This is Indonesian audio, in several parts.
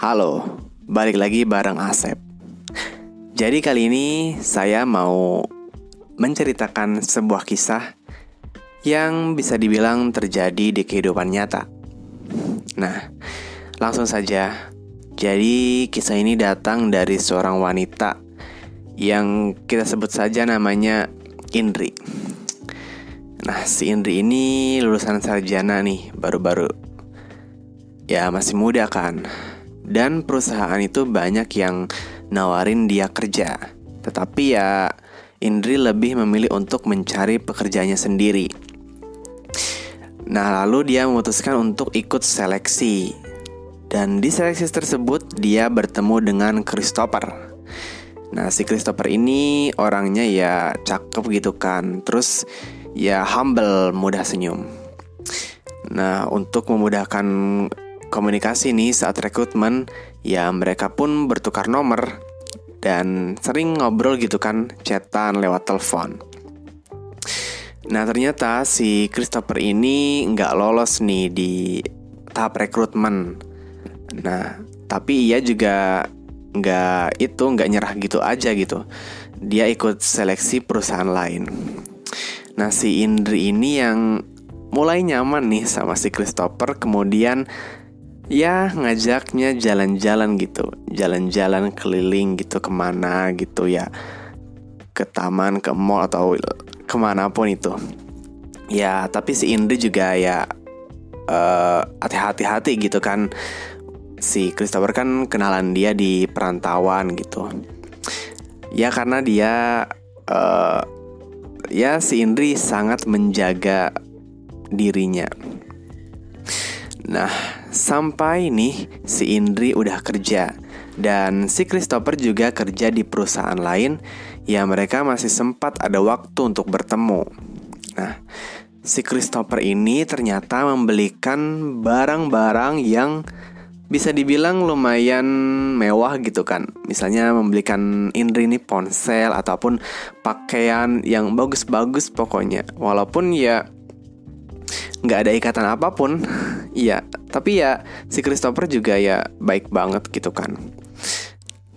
Halo, balik lagi bareng Asep. Jadi kali ini saya mau menceritakan sebuah kisah yang bisa dibilang terjadi di kehidupan nyata. Nah, langsung saja. Jadi kisah ini datang dari seorang wanita yang kita sebut saja namanya Indri. Nah, si Indri ini lulusan sarjana nih, baru-baru. Ya, masih muda kan dan perusahaan itu banyak yang nawarin dia kerja. Tetapi ya Indri lebih memilih untuk mencari pekerjaannya sendiri. Nah, lalu dia memutuskan untuk ikut seleksi. Dan di seleksi tersebut dia bertemu dengan Christopher. Nah, si Christopher ini orangnya ya cakep gitu kan. Terus ya humble, mudah senyum. Nah, untuk memudahkan komunikasi nih saat rekrutmen, ya mereka pun bertukar nomor dan sering ngobrol gitu kan, chatan lewat telepon. Nah ternyata si Christopher ini nggak lolos nih di tahap rekrutmen. Nah tapi ia juga nggak itu nggak nyerah gitu aja gitu. Dia ikut seleksi perusahaan lain. Nah si Indri ini yang mulai nyaman nih sama si Christopher kemudian ya ngajaknya jalan-jalan gitu. Jalan-jalan keliling gitu ke mana gitu ya. Ke taman ke mall atau ke mana pun itu. Ya tapi si Indri juga ya uh, hati-hati gitu kan. Si Christopher kan kenalan dia di perantauan gitu. Ya karena dia uh, ya si Indri sangat menjaga dirinya. Nah, sampai nih si Indri udah kerja. Dan si Christopher juga kerja di perusahaan lain ya mereka masih sempat ada waktu untuk bertemu. Nah, si Christopher ini ternyata membelikan barang-barang yang bisa dibilang lumayan mewah gitu kan. Misalnya membelikan Indri ini ponsel ataupun pakaian yang bagus-bagus pokoknya. Walaupun ya nggak ada ikatan apa pun Iya, tapi ya si Christopher juga ya baik banget gitu kan.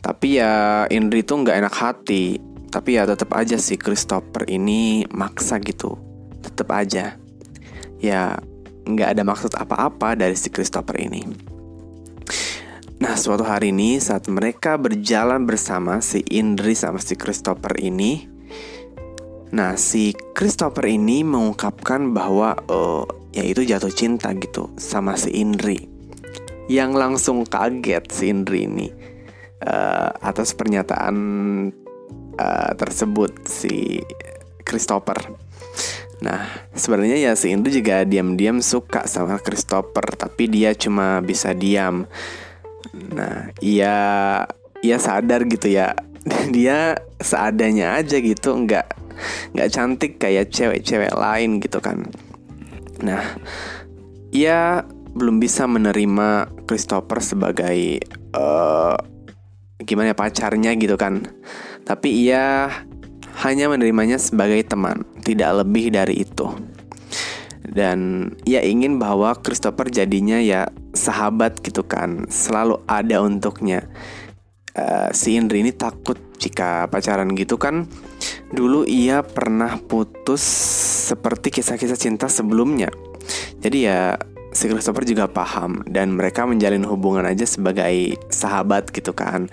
Tapi ya Indri tuh nggak enak hati. Tapi ya tetap aja si Christopher ini maksa gitu. Tetap aja. Ya nggak ada maksud apa-apa dari si Christopher ini. Nah, suatu hari ini saat mereka berjalan bersama si Indri sama si Christopher ini, nah si Christopher ini mengungkapkan bahwa uh, yaitu jatuh cinta gitu sama si Indri yang langsung kaget si Indri ini uh, atas pernyataan uh, tersebut si Christopher. Nah, sebenarnya ya si Indri juga diam-diam suka sama Christopher, tapi dia cuma bisa diam. Nah, ia ia sadar gitu ya, dia seadanya aja gitu, nggak nggak cantik kayak cewek-cewek lain gitu kan. Nah, ia belum bisa menerima Christopher sebagai uh, gimana ya pacarnya gitu kan. Tapi ia hanya menerimanya sebagai teman, tidak lebih dari itu. Dan ia ingin bahwa Christopher jadinya ya sahabat gitu kan, selalu ada untuknya. Uh, si Indri ini takut jika pacaran gitu kan Dulu ia pernah putus seperti kisah-kisah cinta sebelumnya. Jadi ya si Christopher juga paham dan mereka menjalin hubungan aja sebagai sahabat gitu kan.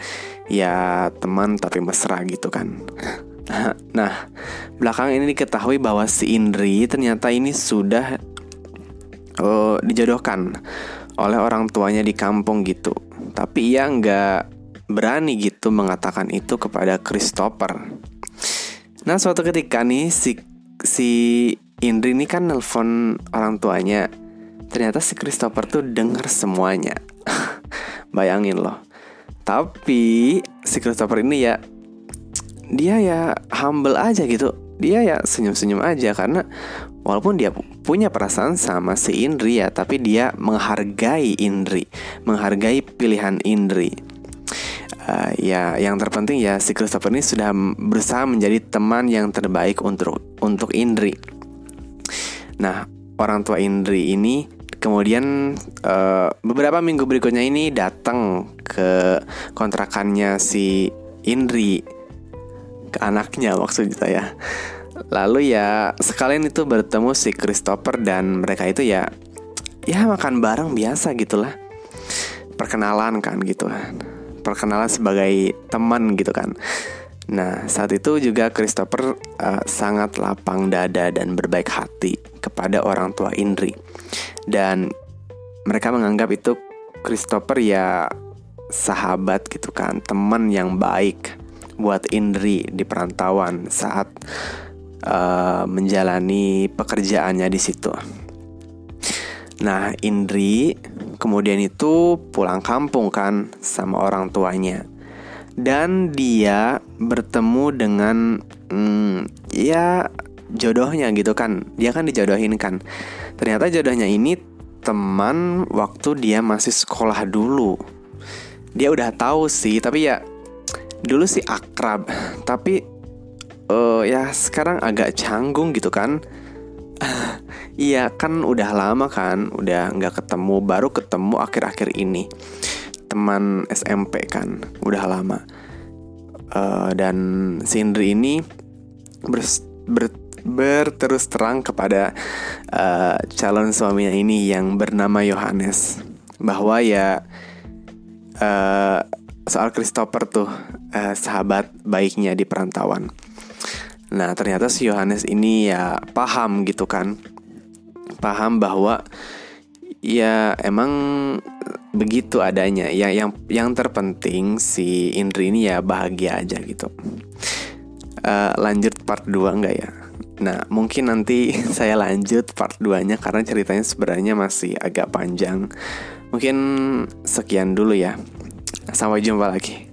Ya teman tapi mesra gitu kan. Nah, belakang ini diketahui bahwa si Indri ternyata ini sudah uh, dijodohkan oleh orang tuanya di kampung gitu. Tapi ia nggak berani gitu mengatakan itu kepada Christopher. Nah suatu ketika nih si si Indri ini kan nelpon orang tuanya. Ternyata si Christopher tuh denger semuanya. Bayangin loh. Tapi si Christopher ini ya dia ya humble aja gitu. Dia ya senyum-senyum aja karena walaupun dia punya perasaan sama si Indri ya, tapi dia menghargai Indri, menghargai pilihan Indri uh, ya yang terpenting ya si Christopher ini sudah berusaha menjadi teman yang terbaik untuk untuk Indri. Nah orang tua Indri ini kemudian uh, beberapa minggu berikutnya ini datang ke kontrakannya si Indri ke anaknya maksud saya. Lalu ya sekalian itu bertemu si Christopher dan mereka itu ya ya makan bareng biasa gitulah. Perkenalan kan gitu kan perkenalan sebagai teman gitu kan Nah, saat itu juga Christopher uh, sangat lapang dada dan berbaik hati kepada orang tua Indri. Dan mereka menganggap itu Christopher ya sahabat gitu kan, teman yang baik buat Indri di perantauan saat uh, menjalani pekerjaannya di situ. Nah, Indri kemudian itu pulang kampung kan sama orang tuanya. Dan dia bertemu dengan hmm, ya jodohnya gitu kan. Dia kan dijodohin kan. Ternyata jodohnya ini teman waktu dia masih sekolah dulu. Dia udah tahu sih tapi ya dulu sih akrab. Tapi uh, ya sekarang agak canggung gitu kan Iya kan udah lama kan Udah nggak ketemu Baru ketemu akhir-akhir ini. Teman SMP kan udah lama. Uh, dan Sindri ini ber, ber, berterus terang kepada uh, calon suaminya ini yang bernama Yohanes. Bahwa ya uh, soal Christopher tuh uh, sahabat baiknya di perantauan. Nah ternyata si Yohanes ini ya paham gitu kan, paham bahwa ya emang begitu adanya. Ya yang yang terpenting si Indri ini ya bahagia aja gitu. Uh, lanjut part 2 enggak ya? Nah mungkin nanti saya lanjut part 2 nya karena ceritanya sebenarnya masih agak panjang. Mungkin sekian dulu ya. Sampai jumpa lagi